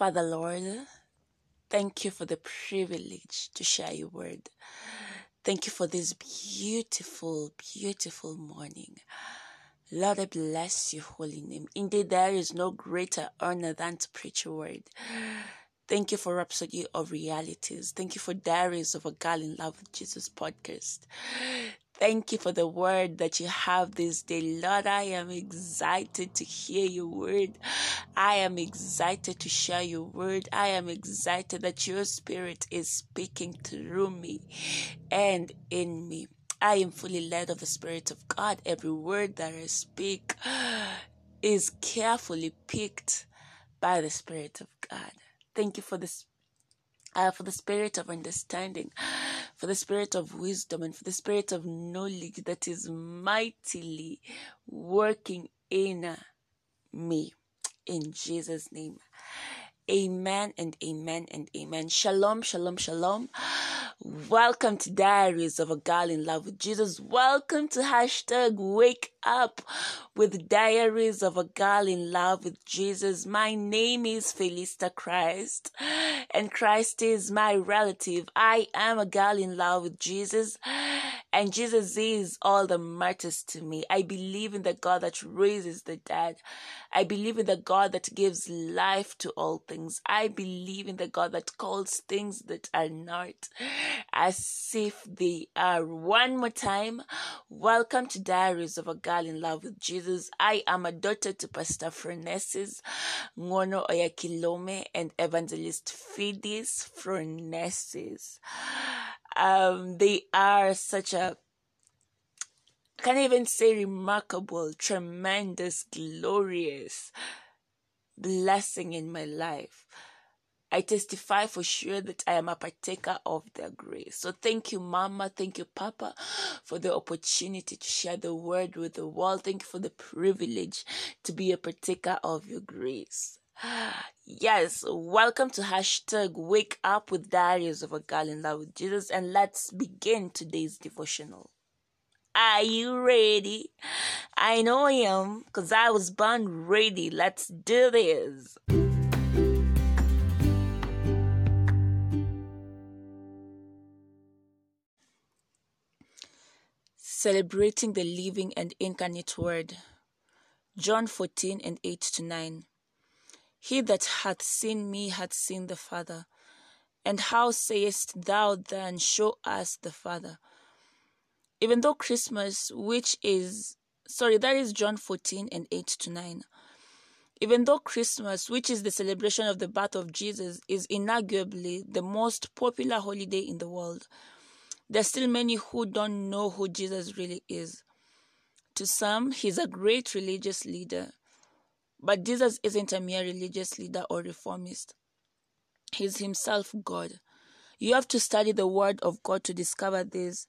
Father Lord, thank you for the privilege to share your word. Thank you for this beautiful, beautiful morning. Lord, I bless your holy name. Indeed, there is no greater honor than to preach your word. Thank you for Rhapsody of Realities. Thank you for Diaries of a Girl in Love with Jesus podcast. Thank you for the word that you have this day. Lord, I am excited to hear your word. I am excited to share your word. I am excited that your spirit is speaking through me and in me. I am fully led of the Spirit of God. Every word that I speak is carefully picked by the Spirit of God. Thank you for this uh, for the spirit of understanding, for the spirit of wisdom, and for the spirit of knowledge that is mightily working in me. In Jesus' name. Amen and amen and amen. Shalom, shalom, shalom. Welcome to Diaries of a Girl in Love with Jesus. Welcome to hashtag Wake Up with Diaries of a Girl in Love with Jesus. My name is Felista Christ, and Christ is my relative. I am a girl in love with Jesus, and Jesus is all that matters to me. I believe in the God that raises the dead. I believe in the God that gives life to all things. I believe in the God that calls things that are not as if they are. One more time, welcome to Diaries of a Girl in Love with Jesus. I am a daughter to Pastor Phronesis Ngono Oyakhilome and Evangelist Fidis Phronesis. Um, they are such a I can't even say remarkable, tremendous, glorious blessing in my life. I testify for sure that I am a partaker of their grace. So thank you, Mama. Thank you, Papa, for the opportunity to share the word with the world. Thank you for the privilege to be a partaker of your grace. Yes, welcome to hashtag wake up with diaries of a girl in love with Jesus and let's begin today's devotional. Are you ready? I know I am, because I was born ready. Let's do this. Celebrating the living and incarnate Word. John 14 and 8 to 9. He that hath seen me hath seen the Father. And how sayest thou then, Show us the Father? even though Christmas, which is, sorry, that is John 14 and 8 to 9. Even though Christmas, which is the celebration of the birth of Jesus, is inarguably the most popular holiday in the world, there are still many who don't know who Jesus really is. To some, he's a great religious leader, but Jesus isn't a mere religious leader or reformist. He's himself God. You have to study the Word of God to discover this.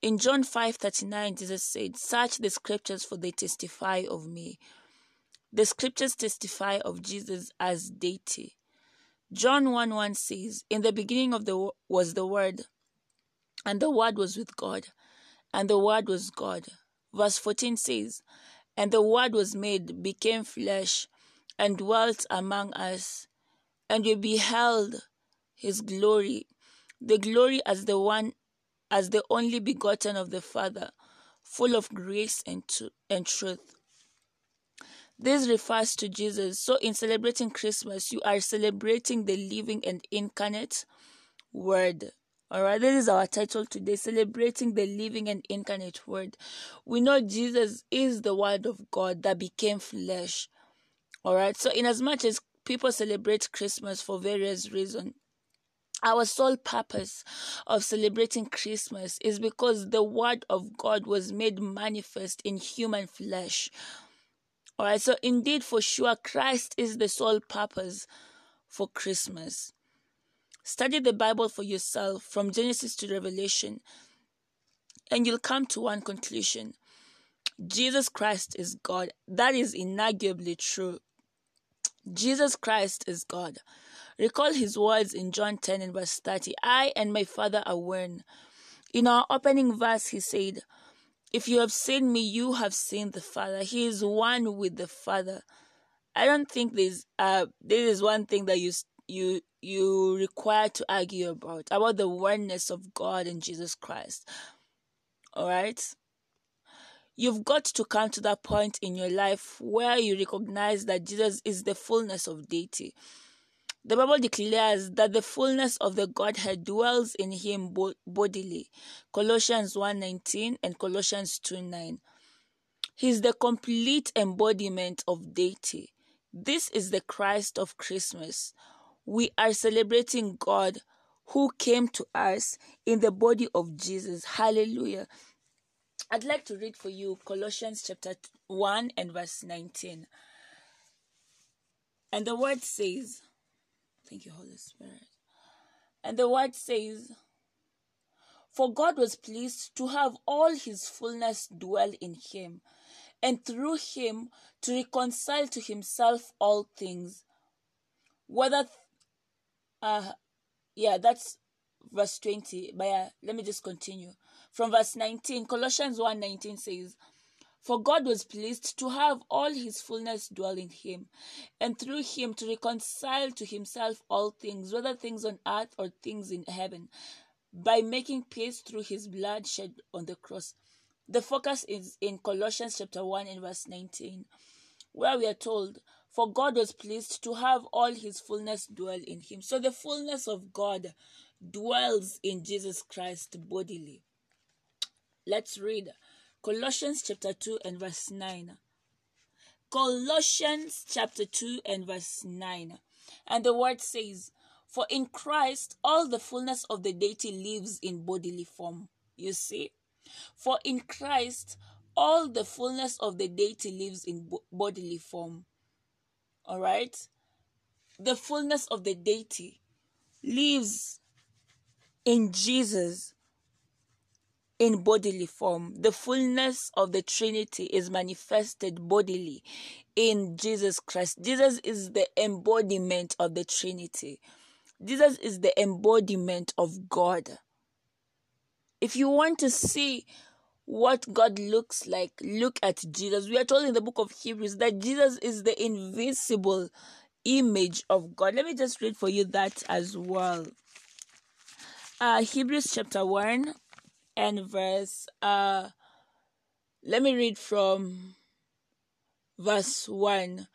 In John 5:39 Jesus said, "Search the scriptures for they testify of me." The scriptures testify of Jesus as deity. John 1 1 says, In the beginning of the was the Word, and the Word was with God, and the Word was God. Verse 14 says, And the Word was made, became flesh, and dwelt among us, and we beheld his glory, the glory as the one as the only begotten of the Father, full of grace and, and truth. This refers to Jesus. So, in celebrating Christmas, you are celebrating the living and incarnate Word. All right, this is our title today celebrating the living and incarnate Word. We know Jesus is the Word of God that became flesh. All right, so in as much as people celebrate Christmas for various reasons, our sole purpose of celebrating Christmas is because the Word of God was made manifest in human flesh. All right, so indeed, for sure, Christ is the sole purpose for Christmas. Study the Bible for yourself from Genesis to Revelation, and you'll come to one conclusion Jesus Christ is God. That is inarguably true. Jesus Christ is God. Recall his words in John 10 and verse 30 I and my Father are one. In our opening verse, he said, If you have seen me, you have seen the Father. He is one with the Father. I don't think this uh this is one thing that you you you require to argue about about the oneness of God and Jesus Christ. All right? You've got to come to that point in your life where you recognize that Jesus is the fullness of deity. The Bible declares that the fullness of the Godhead dwells in him bodily. Colossians 1:19 and Colossians 2:9. He is the complete embodiment of deity. This is the Christ of Christmas. We are celebrating God who came to us in the body of Jesus. Hallelujah. I'd like to read for you Colossians chapter 1 and verse 19. And the word says, Thank you, Holy Spirit. And the word says, For God was pleased to have all his fullness dwell in him, and through him to reconcile to himself all things. Whether, uh, yeah, that's verse 20. But yeah, let me just continue. From verse 19, Colossians 1 19 says, For God was pleased to have all his fullness dwell in him, and through him to reconcile to himself all things, whether things on earth or things in heaven, by making peace through his blood shed on the cross. The focus is in Colossians chapter 1 and verse 19, where we are told, For God was pleased to have all his fullness dwell in him. So the fullness of God dwells in Jesus Christ bodily. Let's read Colossians chapter 2 and verse 9. Colossians chapter 2 and verse 9. And the word says, For in Christ all the fullness of the deity lives in bodily form. You see? For in Christ all the fullness of the deity lives in bodily form. All right? The fullness of the deity lives in Jesus in bodily form. The fullness of the Trinity is manifested bodily in Jesus Christ. Jesus is the embodiment of the Trinity. Jesus is the embodiment of God. If you want to see what God looks like, look at Jesus. We are told in the book of Hebrews that Jesus is the invisible image of God. Let me just read for you that as well uh, Hebrews chapter 1 and verse, uh, let me read from verse 1.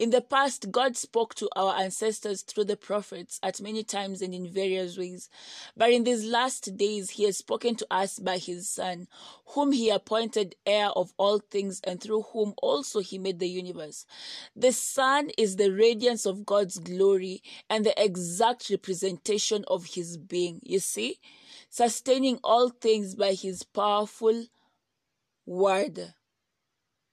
In the past, God spoke to our ancestors through the prophets at many times and in various ways. But in these last days, He has spoken to us by His Son, whom He appointed heir of all things and through whom also He made the universe. The Son is the radiance of God's glory and the exact representation of His being. You see? Sustaining all things by His powerful word.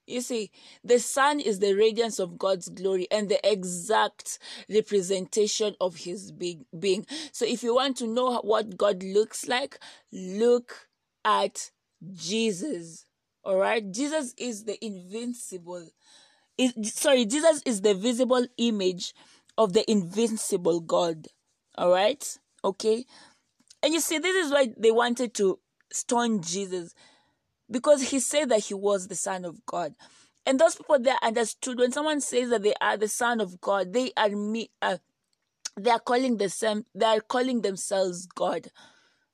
You see, the sun is the radiance of God's glory and the exact representation of His being. So, if you want to know what God looks like, look at Jesus. All right, Jesus is the invincible. sorry, Jesus is the visible image of the invincible God. All right, okay. And you see, this is why they wanted to stone Jesus because he said that he was the Son of God. And those people there understood when someone says that they are the Son of God, they are me. Uh, they are calling the same. They are calling themselves God,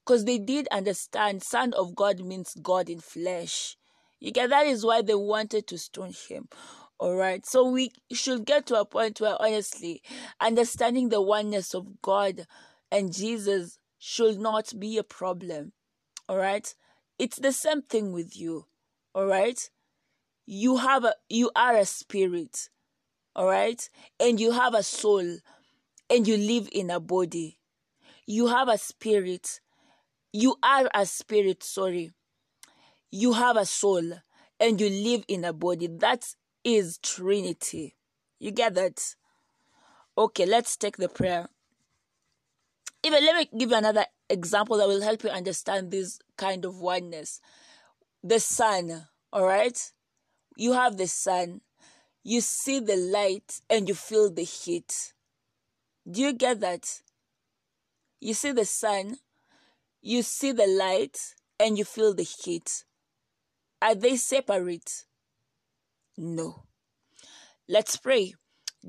because they did understand Son of God means God in flesh. You get that is why they wanted to stone him. All right. So we should get to a point where honestly, understanding the oneness of God and Jesus should not be a problem. All right. It's the same thing with you. All right? You have a you are a spirit. All right? And you have a soul and you live in a body. You have a spirit. You are a spirit, sorry. You have a soul and you live in a body. That is Trinity. You get that? Okay, let's take the prayer. Even let me give you another example that will help you understand this kind of oneness. The sun, all right? You have the sun, you see the light, and you feel the heat. Do you get that? You see the sun, you see the light, and you feel the heat. Are they separate? No. Let's pray.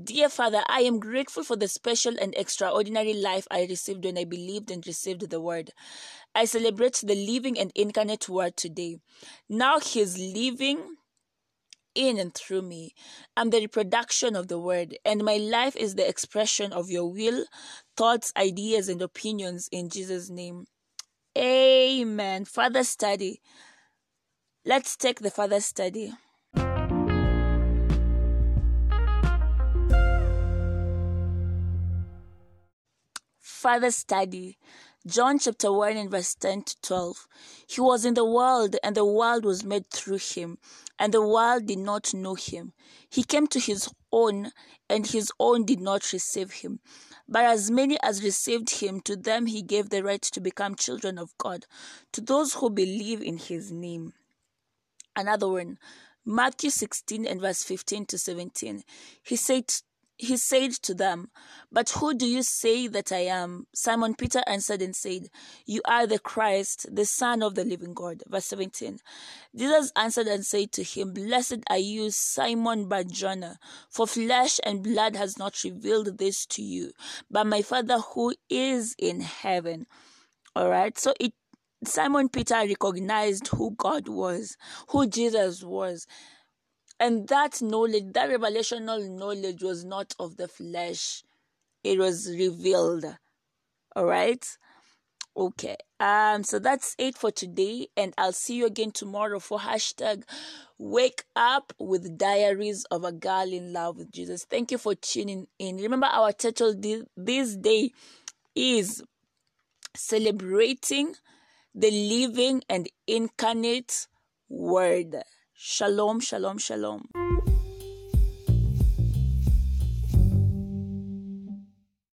Dear Father, I am grateful for the special and extraordinary life I received when I believed and received the Word. I celebrate the living and incarnate Word today. Now He is living in and through me. I'm the reproduction of the Word, and my life is the expression of your will, thoughts, ideas, and opinions in Jesus' name. Amen. Further study. Let's take the Further study. Further study. John chapter 1 and verse 10 to 12. He was in the world, and the world was made through him, and the world did not know him. He came to his own, and his own did not receive him. But as many as received him, to them he gave the right to become children of God, to those who believe in his name. Another one, Matthew 16 and verse 15 to 17. He said he said to them, But who do you say that I am? Simon Peter answered and said, You are the Christ, the Son of the living God. Verse 17. Jesus answered and said to him, Blessed are you, Simon Barjona, for flesh and blood has not revealed this to you, but my Father who is in heaven. All right, so it Simon Peter recognized who God was, who Jesus was and that knowledge, that revelational knowledge was not of the flesh, it was revealed. All right. Okay. Um, so that's it for today, and I'll see you again tomorrow for hashtag wake up with diaries of a girl in love with Jesus. Thank you for tuning in. Remember, our title this day is celebrating the living and incarnate word. Shalom, shalom, shalom.